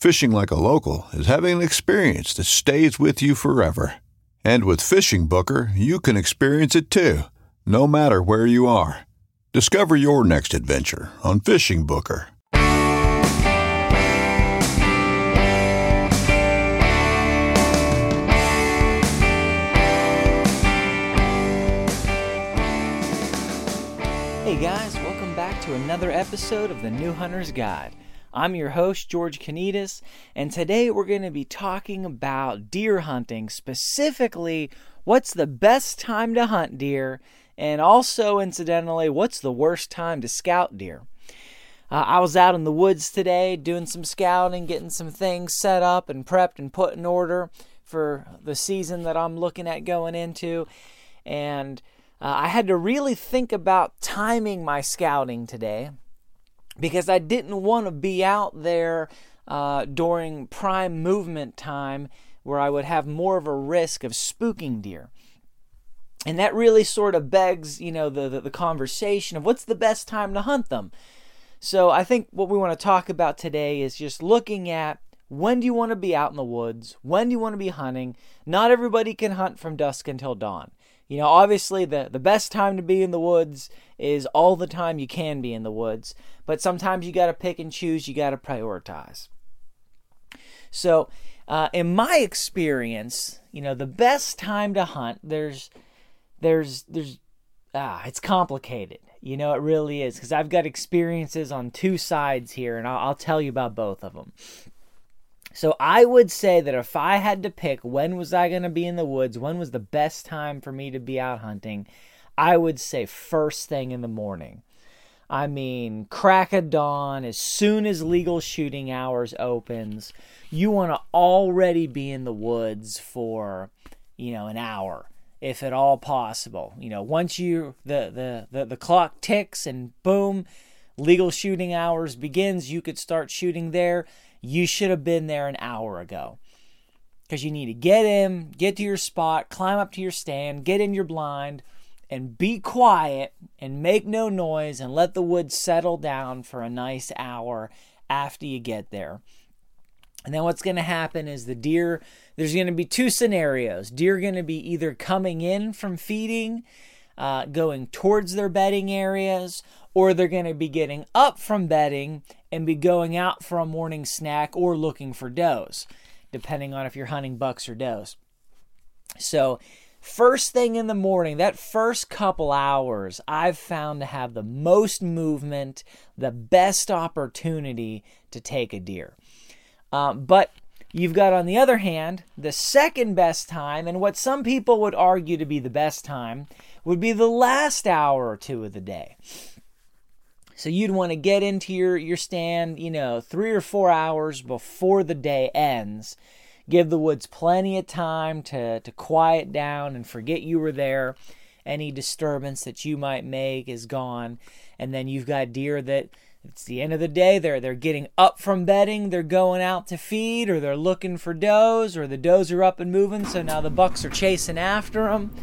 Fishing like a local is having an experience that stays with you forever. And with FishingBooker, you can experience it too, no matter where you are. Discover your next adventure on FishingBooker. Hey guys, welcome back to another episode of the New Hunter's Guide. I'm your host, George Kanitas, and today we're going to be talking about deer hunting, specifically what's the best time to hunt deer, and also, incidentally, what's the worst time to scout deer. Uh, I was out in the woods today doing some scouting, getting some things set up and prepped and put in order for the season that I'm looking at going into, and uh, I had to really think about timing my scouting today because I didn't want to be out there uh, during prime movement time where I would have more of a risk of spooking deer. And that really sort of begs, you know, the, the, the conversation of what's the best time to hunt them. So I think what we want to talk about today is just looking at when do you want to be out in the woods? When do you want to be hunting? Not everybody can hunt from dusk until dawn. You know, obviously, the, the best time to be in the woods is all the time you can be in the woods, but sometimes you got to pick and choose, you got to prioritize. So, uh, in my experience, you know, the best time to hunt, there's, there's, there's, ah, it's complicated. You know, it really is because I've got experiences on two sides here, and I'll, I'll tell you about both of them. So I would say that if I had to pick when was I going to be in the woods, when was the best time for me to be out hunting, I would say first thing in the morning. I mean, crack of dawn, as soon as legal shooting hours opens, you want to already be in the woods for, you know, an hour, if at all possible. You know, once you the the the, the clock ticks and boom, legal shooting hours begins, you could start shooting there you should have been there an hour ago. Because you need to get in, get to your spot, climb up to your stand, get in your blind, and be quiet and make no noise and let the woods settle down for a nice hour after you get there. And then what's going to happen is the deer, there's going to be two scenarios. Deer going to be either coming in from feeding, uh, going towards their bedding areas, or they're going to be getting up from bedding and be going out for a morning snack or looking for does, depending on if you're hunting bucks or does. So, first thing in the morning, that first couple hours, I've found to have the most movement, the best opportunity to take a deer. Um, but you've got, on the other hand, the second best time, and what some people would argue to be the best time, would be the last hour or two of the day. So you'd want to get into your, your stand, you know, three or four hours before the day ends. Give the woods plenty of time to, to quiet down and forget you were there. Any disturbance that you might make is gone. And then you've got deer that it's the end of the day. They're they're getting up from bedding. They're going out to feed, or they're looking for does, or the does are up and moving. So now the bucks are chasing after them.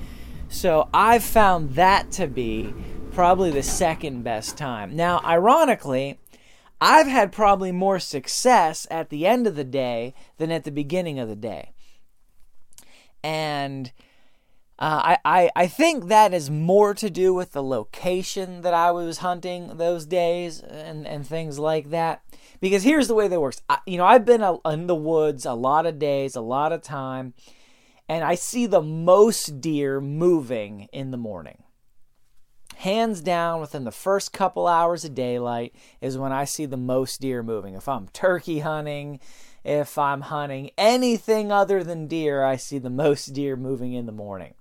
So I've found that to be probably the second best time. Now, ironically, I've had probably more success at the end of the day than at the beginning of the day. And uh, I, I, I think that is more to do with the location that I was hunting those days and, and things like that. Because here's the way that works. I, you know, I've been in the woods a lot of days, a lot of time, and I see the most deer moving in the morning. Hands down, within the first couple hours of daylight is when I see the most deer moving. If I'm turkey hunting, if I'm hunting anything other than deer, I see the most deer moving in the morning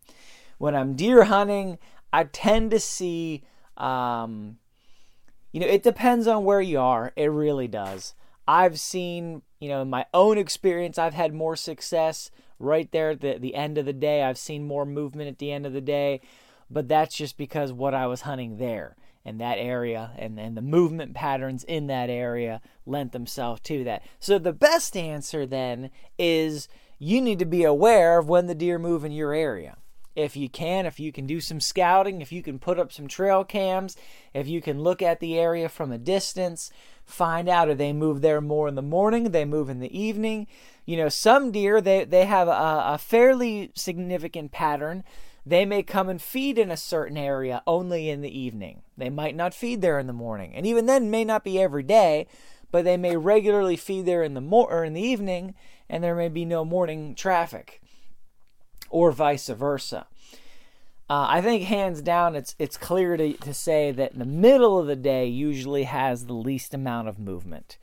when I'm deer hunting, I tend to see, um, you know, it depends on where you are. It really does. I've seen, you know, in my own experience, I've had more success right there at the, the end of the day. I've seen more movement at the end of the day, but that's just because what I was hunting there and that area and, and the movement patterns in that area lent themselves to that. So the best answer then is you need to be aware of when the deer move in your area if you can, if you can do some scouting, if you can put up some trail cams, if you can look at the area from a distance, find out if they move there more in the morning, they move in the evening. You know, some deer they they have a, a fairly significant pattern. They may come and feed in a certain area only in the evening. They might not feed there in the morning, and even then may not be every day, but they may regularly feed there in the mo- or in the evening, and there may be no morning traffic or vice versa. Uh, I think hands down, it's it's clear to, to say that the middle of the day usually has the least amount of movement.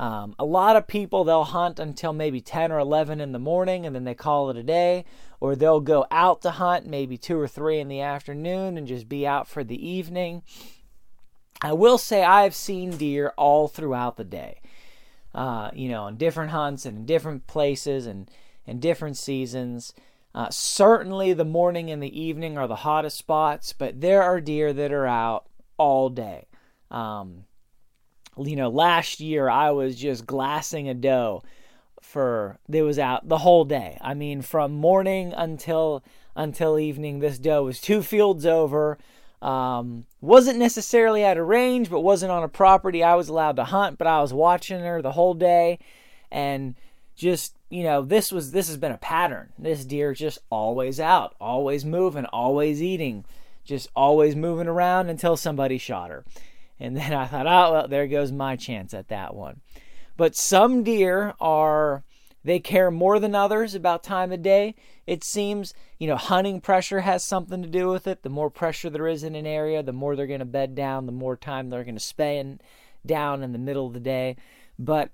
Um, a lot of people they'll hunt until maybe 10 or 11 in the morning and then they call it a day, or they'll go out to hunt maybe two or three in the afternoon and just be out for the evening. I will say I've seen deer all throughout the day, uh, you know, in different hunts and in different places and in different seasons. Uh, certainly, the morning and the evening are the hottest spots, but there are deer that are out all day. Um, you know, last year I was just glassing a doe for it was out the whole day. I mean, from morning until until evening, this doe was two fields over. Um, wasn't necessarily at a range, but wasn't on a property I was allowed to hunt. But I was watching her the whole day, and just you know this was this has been a pattern this deer just always out always moving always eating just always moving around until somebody shot her and then i thought oh well there goes my chance at that one. But some deer are they care more than others about time of day. It seems you know hunting pressure has something to do with it. The more pressure there is in an area the more they're going to bed down the more time they're going to spend down in the middle of the day. But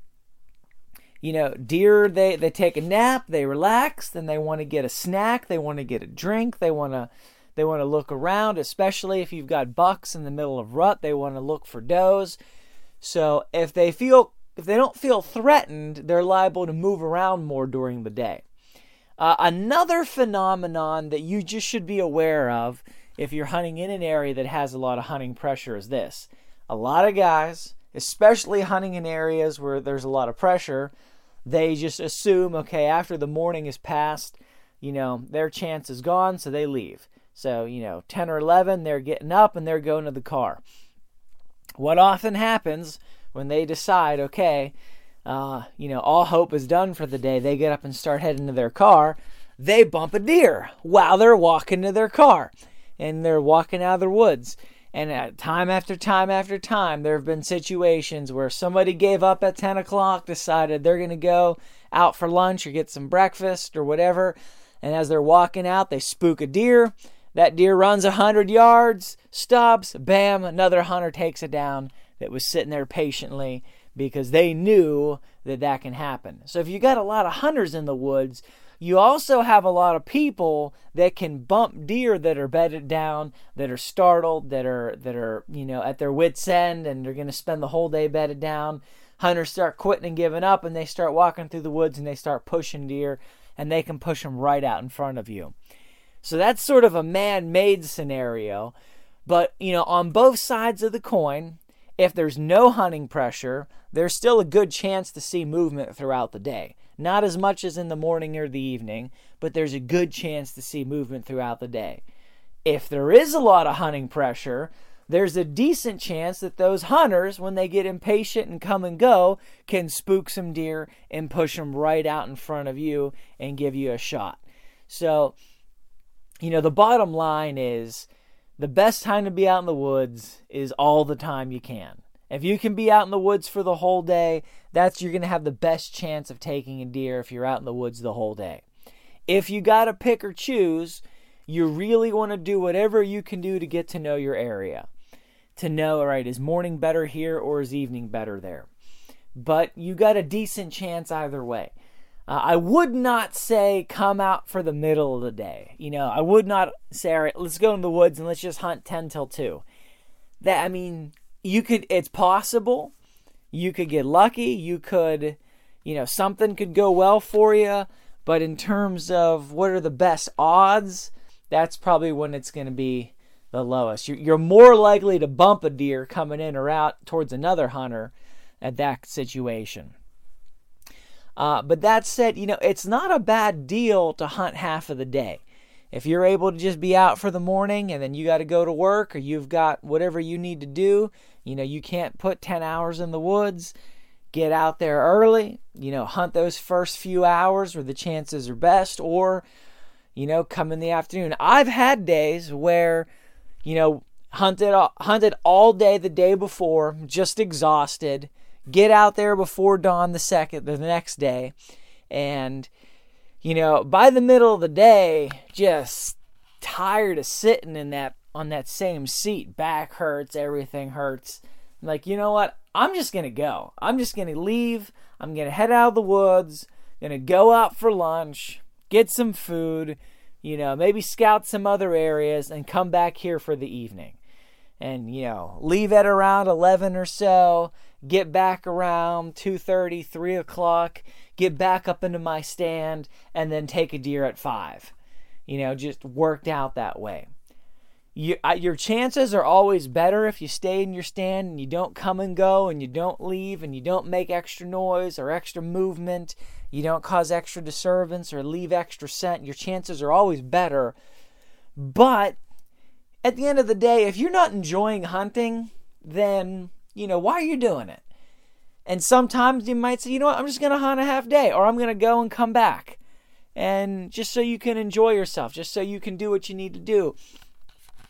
you know, deer they they take a nap, they relax, then they want to get a snack, they want to get a drink, they want to they want to look around, especially if you've got bucks in the middle of rut, they want to look for does. So if they feel if they don't feel threatened, they're liable to move around more during the day. Uh, another phenomenon that you just should be aware of if you're hunting in an area that has a lot of hunting pressure is this. A lot of guys especially hunting in areas where there's a lot of pressure, they just assume, okay, after the morning is past, you know, their chance is gone, so they leave. So, you know, 10 or 11, they're getting up and they're going to the car. What often happens when they decide, okay, uh, you know, all hope is done for the day, they get up and start heading to their car, they bump a deer while they're walking to their car and they're walking out of the woods. And time after time after time, there have been situations where somebody gave up at 10 o'clock, decided they're going to go out for lunch or get some breakfast or whatever. And as they're walking out, they spook a deer. That deer runs a 100 yards, stops, bam, another hunter takes it down that was sitting there patiently because they knew that that can happen. So if you got a lot of hunters in the woods, you also have a lot of people that can bump deer that are bedded down, that are startled, that are that are you know at their wits end, and they're going to spend the whole day bedded down. Hunters start quitting and giving up, and they start walking through the woods and they start pushing deer, and they can push them right out in front of you. So that's sort of a man-made scenario, but you know on both sides of the coin, If there's no hunting pressure, there's still a good chance to see movement throughout the day. Not as much as in the morning or the evening, but there's a good chance to see movement throughout the day. If there is a lot of hunting pressure, there's a decent chance that those hunters, when they get impatient and come and go, can spook some deer and push them right out in front of you and give you a shot. So, you know, the bottom line is the best time to be out in the woods is all the time you can. If you can be out in the woods for the whole day, that's you're going to have the best chance of taking a deer if you're out in the woods the whole day. If you got to pick or choose, you really want to do whatever you can do to get to know your area. To know, all right, is morning better here or is evening better there? But you got a decent chance either way. Uh, I would not say come out for the middle of the day. You know, I would not say, all right, let's go in the woods and let's just hunt 10 till 2. That, I mean, you could, it's possible. You could get lucky. You could, you know, something could go well for you. But in terms of what are the best odds, that's probably when it's going to be the lowest. You're more likely to bump a deer coming in or out towards another hunter at that situation. Uh, but that said, you know, it's not a bad deal to hunt half of the day. If you're able to just be out for the morning and then you got to go to work or you've got whatever you need to do, you know, you can't put 10 hours in the woods, get out there early, you know, hunt those first few hours where the chances are best, or, you know, come in the afternoon. I've had days where, you know, hunted hunted all day the day before, just exhausted get out there before dawn the second the next day. And you know by the middle of the day just tired of sitting in that on that same seat. Back hurts everything hurts. I'm like you know what? I'm just gonna go. I'm just gonna leave. I'm gonna head out of the woods. Gonna go out for lunch get some food you know maybe scout some other areas and come back here for the evening. And you know leave at around 11 or so get back around 2.30 3 o'clock get back up into my stand and then take a deer at 5 you know just worked out that way. You, your chances are always better if you stay in your stand and you don't come and go and you don't leave and you don't make extra noise or extra movement. You don't cause extra disturbance or leave extra scent. Your chances are always better. But at the end of the day, if you're not enjoying hunting, then, you know, why are you doing it? And sometimes you might say, you know what, I'm just going to hunt a half day or I'm going to go and come back. And just so you can enjoy yourself, just so you can do what you need to do.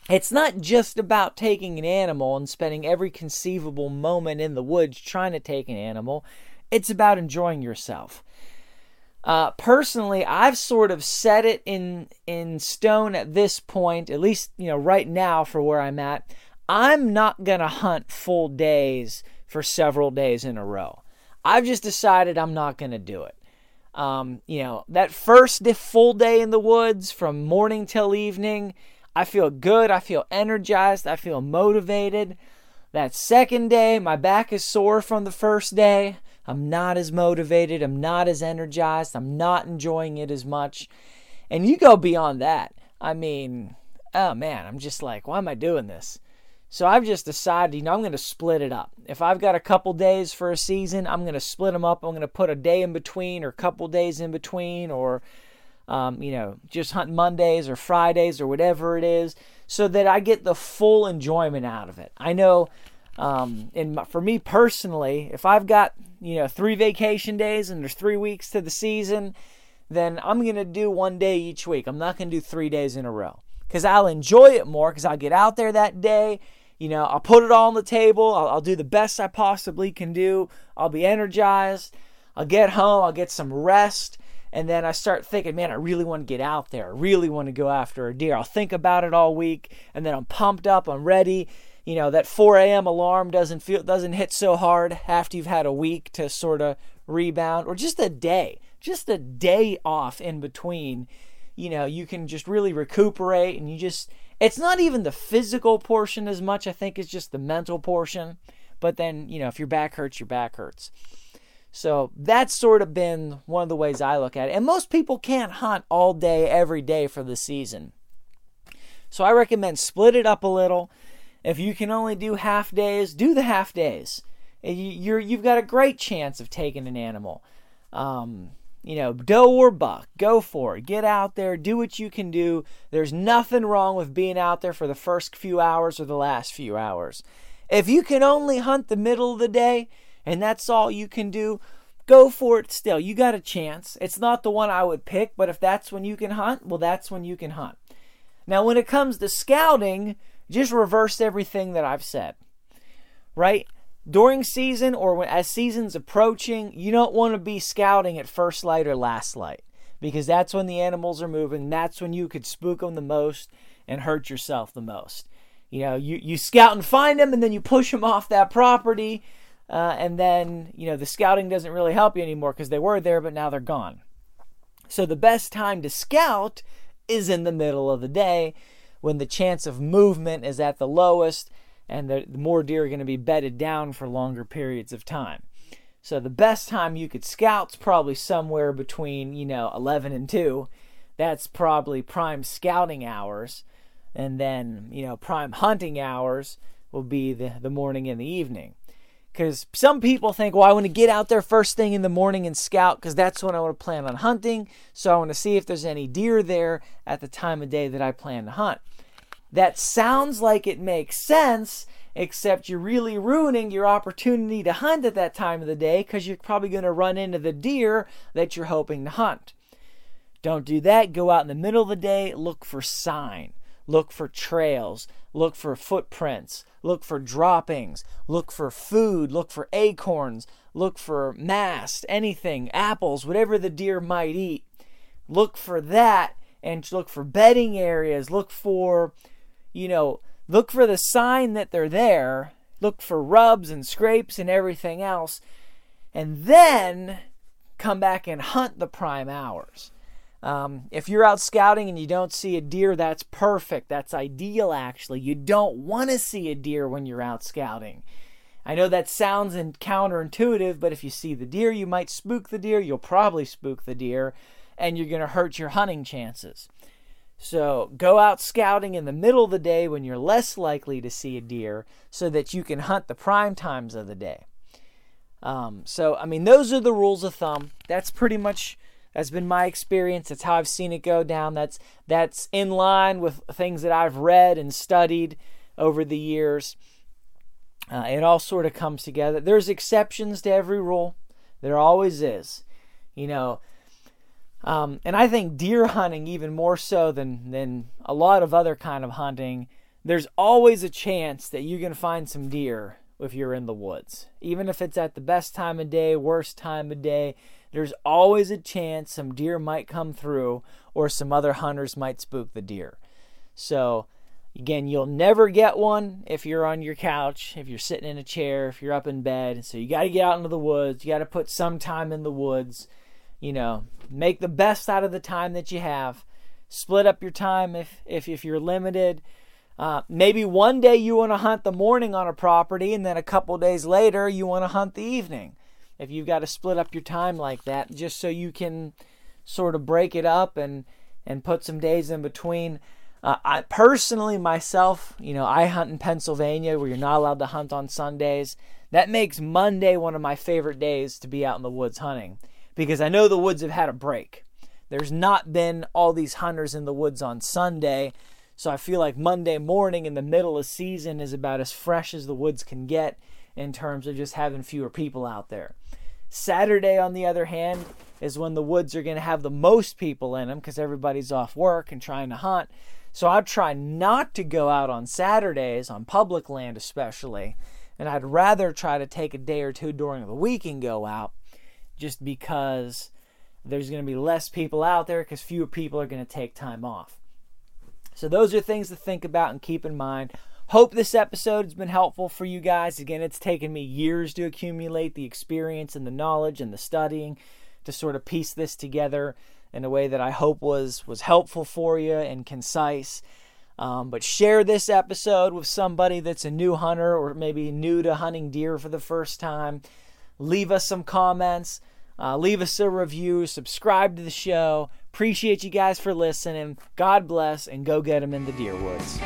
It's not just about taking an animal and spending every conceivable moment in the woods trying to take an animal. It's about enjoying yourself. Uh, personally, I've sort of set it in in stone at this point, at least you know right now for where I'm at. I'm not gonna hunt full days for several days in a row. I've just decided I'm not gonna do it. Um, you know, that first full day in the woods from morning till evening, I feel good. I feel energized. I feel motivated. That second day, my back is sore from the first day. I'm not as motivated. I'm not as energized. I'm not enjoying it as much. And you go beyond that. I mean, oh man, I'm just like, why am I doing this? So I've just decided, you know, I'm going to split it up. If I've got a couple days for a season, I'm going to split them up. I'm going to put a day in between or a couple days in between or, um, you know, just hunt Mondays or Fridays or whatever it is so that I get the full enjoyment out of it. I know um, and for me personally, if I've got you know three vacation days and there's three weeks to the season, then I'm gonna do one day each week. I'm not gonna do three days in a row because I'll enjoy it more because I'll get out there that day. You know, I'll put it all on the table. I'll, I'll do the best I possibly can do. I'll be energized. I'll get home. I'll get some rest. And then I start thinking, man, I really want to get out there. I really want to go after a deer. I'll think about it all week. And then I'm pumped up. I'm ready you know that 4 a.m. alarm doesn't feel doesn't hit so hard after you've had a week to sort of rebound or just a day, just a day off in between. You know, you can just really recuperate and you just it's not even the physical portion as much I think it's just the mental portion. But then, you know, if your back hurts, your back hurts. So that's sort of been one of the ways I look at it. And most people can't hunt all day every day for the season. So I recommend split it up a little If you can only do half days, do the half days. You're you've got a great chance of taking an animal. Um, you know, doe or buck, go for it. Get out there, do what you can do. There's nothing wrong with being out there for the first few hours or the last few hours. If you can only hunt the middle of the day and that's all you can do, go for it still. You got a chance. It's not the one I would pick, but if that's when you can hunt, well, that's when you can hunt. Now, when it comes to scouting, just reverse everything that I've said, right? During season or when, as season's approaching, you don't want to be scouting at first light or last light because that's when the animals are moving. That's when you could spook them the most and hurt yourself the most. You know, you, you scout and find them and then you push them off that property. Uh, and then, you know, the scouting doesn't really help you anymore because they were there, but now they're gone. So the best time to scout is in the middle of the day when the chance of movement is at the lowest and the, more deer are going to be bedded down for longer periods of time. So the best time you could scout's probably somewhere between, you know, 11 and 2. That's probably prime scouting hours. And then, you know, prime hunting hours will be the, the morning and the evening. Because some people think, well, I want to get out there first thing in the morning and scout because that's when I want to plan on hunting. So I want to see if there's any deer there at the time of day that I plan to hunt. That sounds like it makes sense, except you're really ruining your opportunity to hunt at that time of the day because you're probably going to run into the deer that you're hoping to hunt. Don't do that. Go out in the middle of the day, look for sign, look for trails, look for footprints, look for droppings, look for food, look for acorns, look for mast, anything, apples, whatever the deer might eat. Look for that and look for bedding areas, look for you know, look for the sign that they're there, look for rubs and scrapes and everything else, and then come back and hunt the prime hours. Um, if you're out scouting and you don't see a deer, that's perfect. That's ideal, actually. You don't want to see a deer when you're out scouting. I know that sounds counterintuitive, but if you see the deer, you might spook the deer. You'll probably spook the deer, and you're going to hurt your hunting chances. So go out scouting in the middle of the day when you're less likely to see a deer so that you can hunt the prime times of the day. Um, so, I mean, those are the rules of thumb. That's pretty much that's been my experience. That's how I've seen it go down. That's that's in line with things that I've read and studied over the years. Uh, it all sort of comes together. There's exceptions to every rule. There always is. You know, um, and I think deer hunting, even more so than, than a lot of other kind of hunting, there's always a chance that you can find some deer if you're in the woods. Even if it's at the best time of day, worst time of day, there's always a chance some deer might come through or some other hunters might spook the deer. So, again, you'll never get one if you're on your couch, if you're sitting in a chair, if you're up in bed. So, you got to get out into the woods. You got to put some time in the woods. You know, make the best out of the time that you have. Split up your time if if, if you're limited. Uh, maybe one day you want to hunt the morning on a property, and then a couple days later you want to hunt the evening. If you've got to split up your time like that, just so you can sort of break it up and and put some days in between. Uh, I personally myself, you know, I hunt in Pennsylvania where you're not allowed to hunt on Sundays. That makes Monday one of my favorite days to be out in the woods hunting because I know the woods have had a break. There's not been all these hunters in the woods on Sunday, so I feel like Monday morning in the middle of season is about as fresh as the woods can get in terms of just having fewer people out there. Saturday, on the other hand, is when the woods are going to have the most people in them because everybody's off work and trying to hunt. So I'd try not to go out on Saturdays, on public land especially, and I'd rather try to take a day or two during the week and go out just because there's going to be less people out there because fewer people are going to take time off. So, those are things to think about and keep in mind. Hope this episode has been helpful for you guys. Again, it's taken me years to accumulate the experience and the knowledge and the studying to sort of piece this together in a way that I hope was was helpful for you and concise. Um, but share this episode with somebody that's a new hunter or maybe new to hunting deer for the first time leave us some comments, uh, leave us a review, subscribe to the show. Appreciate you guys for listening. God bless, and go get them in the deer woods.